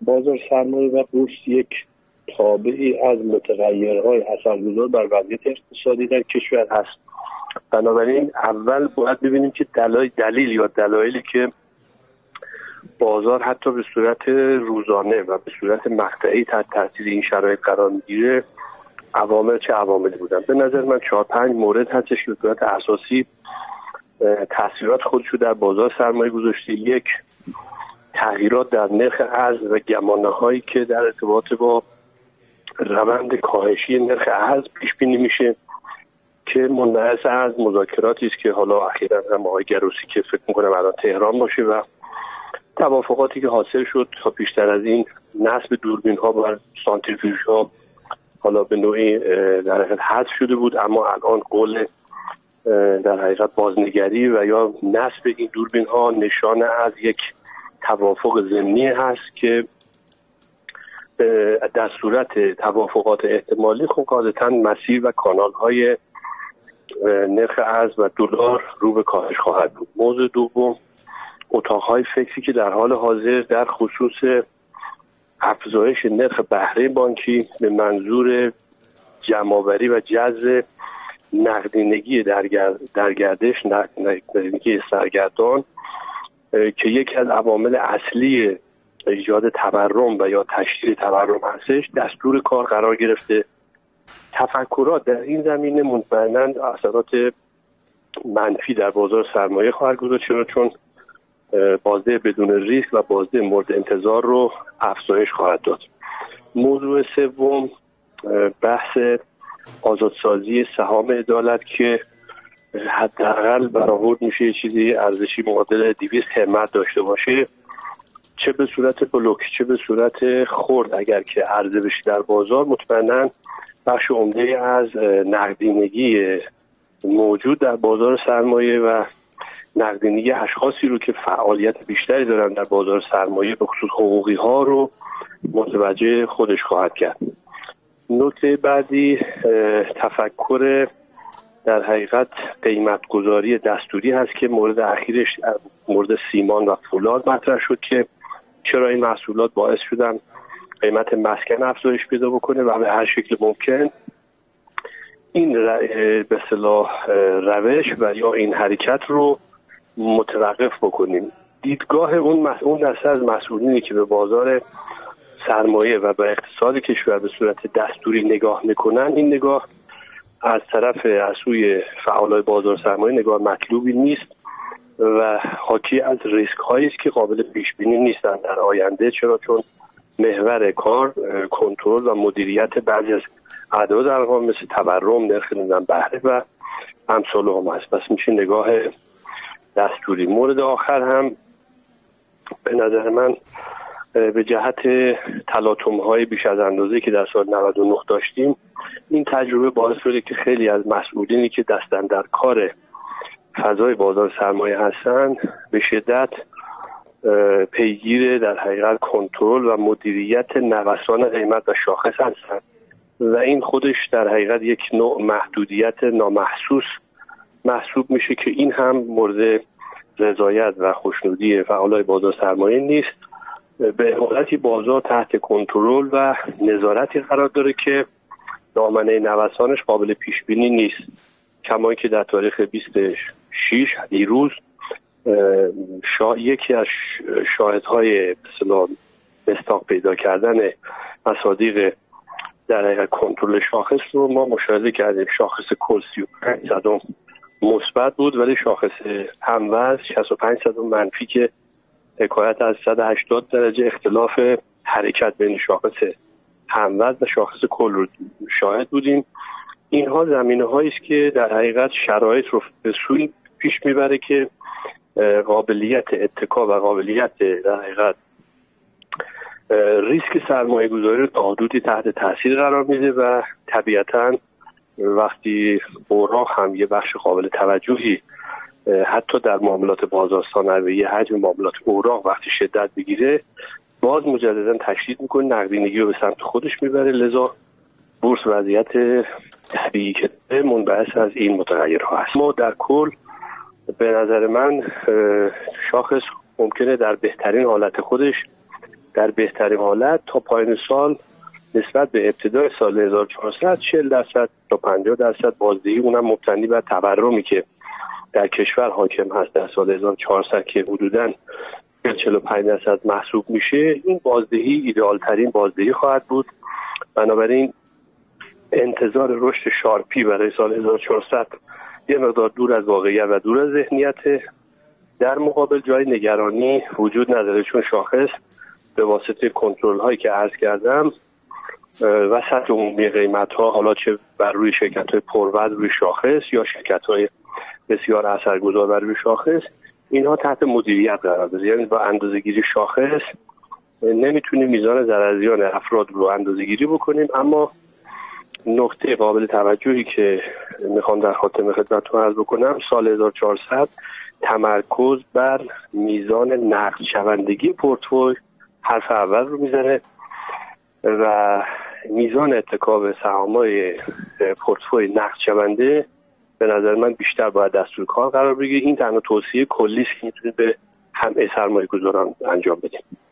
بازار سرمایه و بورس یک تابعی از متغیرهای اثرگذار بر وضعیت اقتصادی در کشور هست. بنابراین اول باید ببینیم که دلایل دلیل یا دلایلی که بازار حتی به صورت روزانه و به صورت مقطعی تحت تاثیر این شرایط قرار می‌گیره عوامل چه عواملی بودن؟ به نظر من چهار پنج مورد هستش که به صورت اساسی تاثیرات خودشو در بازار سرمایه گذاشته. یک تغییرات در نرخ ارز و گمانه هایی که در ارتباط با روند کاهشی نرخ ارز پیش بینی میشه که منبعث از مذاکراتی است که حالا اخیرا هم آقای گروسی که فکر می‌کنم الان تهران باشه و توافقاتی که حاصل شد تا پیشتر از این نصب دوربین ها و سانتریفیوژ ها حالا به نوعی در حقیقت حذف شده بود اما الان قول در حقیقت بازنگری و یا نصب این دوربین ها نشانه از یک توافق ضمنی هست که در صورت توافقات احتمالی خب قاعدتا مسیر و کانال های نرخ ارز و دلار رو به کاهش خواهد بود. موضوع دوم اتاقهای فکری که در حال حاضر در خصوص افزایش نرخ بهره بانکی به منظور جمعآوری و جذب نقدینگی در گردش نقدینگی سرگردان که یکی از عوامل اصلی ایجاد تورم و یا تشکیل تورم هستش دستور کار قرار گرفته. تفکرات در این زمینه مطمئنا اثرات منفی در بازار سرمایه خواهد گذاشت چون بازده بدون ریسک و بازده مورد انتظار رو افزایش خواهد داد. موضوع سوم بحث آزادسازی سهام عدالت که حداقل برآورد میشه چیزی ارزشی معادل 200 همت داشته باشه. چه به صورت بلوک چه به صورت خرد اگر که عرضه بشه در بازار مطمئنا بخش عمده از نقدینگی موجود در بازار سرمایه و نقدینگی اشخاصی رو که فعالیت بیشتری دارن در بازار سرمایه به خصوص حقوقی ها رو متوجه خودش خواهد کرد. نکته بعدی تفکر در حقیقت قیمت گذاری دستوری هست که مورد اخیرش مورد سیمان و فولاد مطرح شد که چرا این محصولات باعث شدن قیمت مسکن افزایش پیدا بکنه و به هر شکل ممکن این به صلاح روش و یا این حرکت رو متوقف بکنیم. دیدگاه اون اون دسته از مسئولینی که به بازار سرمایه و به اقتصاد کشور به صورت دستوری نگاه می‌کنن این نگاه از طرف از سوی بازار سرمایه نگاه مطلوبی نیست و حاکی از ریسک هایی است که قابل پیش بینی نیستن در آینده. چرا؟ چون محور کار کنترل و مدیریت بعضی از اعداد ارقام مثل تورم نرخ نمیدن بهره و امثال هم هست. پس میشه نگاه دستوری. مورد آخر هم به نظر من به جهت تلاطم های بیش از اندازه که در سال 99 داشتیم این تجربه باعث شده که خیلی از مسئولینی که دستن در کار فضای بازار سرمایه هستند به شدت پیگیر در حقیقت کنترل و مدیریت نوسان قیمت و شاخص هستند و این خودش در حقیقت یک نوع محدودیت نامحسوس محسوب میشه که این هم مورد رضایت و خوشنودی فعالای بازار سرمایه نیست. به حالتی بازار تحت کنترل و نظارتی قرار داره که دامنه نوسانش قابل پیش بینی نیست. کما که در تاریخ 26 دیروز شا... یکی از شاهدهای مثلا مستاق پیدا کردن مصادیق در کنترل شاخص رو ما مشاهده کردیم. شاخص کل 35 صدم مثبت بود ولی شاخص هموز 65 صدم منفی که حکایت از 180 درجه اختلاف حرکت بین شاخص هموز و شاخص کل رو شاهد بودیم. اینها زمینه هایی است که در حقیقت شرایط رو به سوی پیش می‌بره که قابلیت اتکا و قابلیت در حقیقت ریسک سرمایه گذاری رو تا حدودی تحت تاثیر قرار میده و طبیعتا وقتی اوراق هم یه بخش قابل توجهی حتی در معاملات بازار ثانویه حجم معاملات اوراق وقتی شدت بگیره باز مجددا تشدید می‌کنه نقدینگی رو به سمت خودش می‌بره. لذا بورس وضعیت طبیعی که منبعث از این متغیرها هست ما در کل به نظر من شاخص ممکنه در بهترین حالت خودش در بهترین حالت تا پایین سال نسبت به ابتدای سال 1400 40 درصد تا 50 درصد بازدهی اونم مبتنی بر تورمی که در کشور حاکم هست در سال 1400 که حدوداً 45 درصد محسوب میشه. این بازدهی ایدئال ترین بازدهی خواهد بود. بنابراین انتظار رشد شارپی برای سال 1400 یه مقدار دور از واقعیت و دور از ذهنیت. در مقابل جای نگرانی وجود نداره چون شاخص به واسطه کنترل هایی که عرض کردم و سطح عمومی قیمت ها حالا چه بر روی شرکت های پرود روی شاخص یا شرکت های بسیار اثرگذار بر روی شاخص اینها تحت مدیریت قرار داره. یعنی با اندازه گیری شاخص نمی‌تونیم میزان ضررزیان افراد رو اندازه گیری بکنیم اما نقطه قابل توجهی که می‌خوام در خاتمه خدمتتون عرض بکنم سال 1400 تمرکز بر میزان نقد شوندگی پورتفوی حرف اول رو می‌زنه و میزان اتکاب سهامای پورتفوی نقد شونده به نظر من بیشتر باید دستور کار قرار بگیره. این تنها توصیه کلی است که می‌تونید به همه سرمایه گذاران انجام بدیم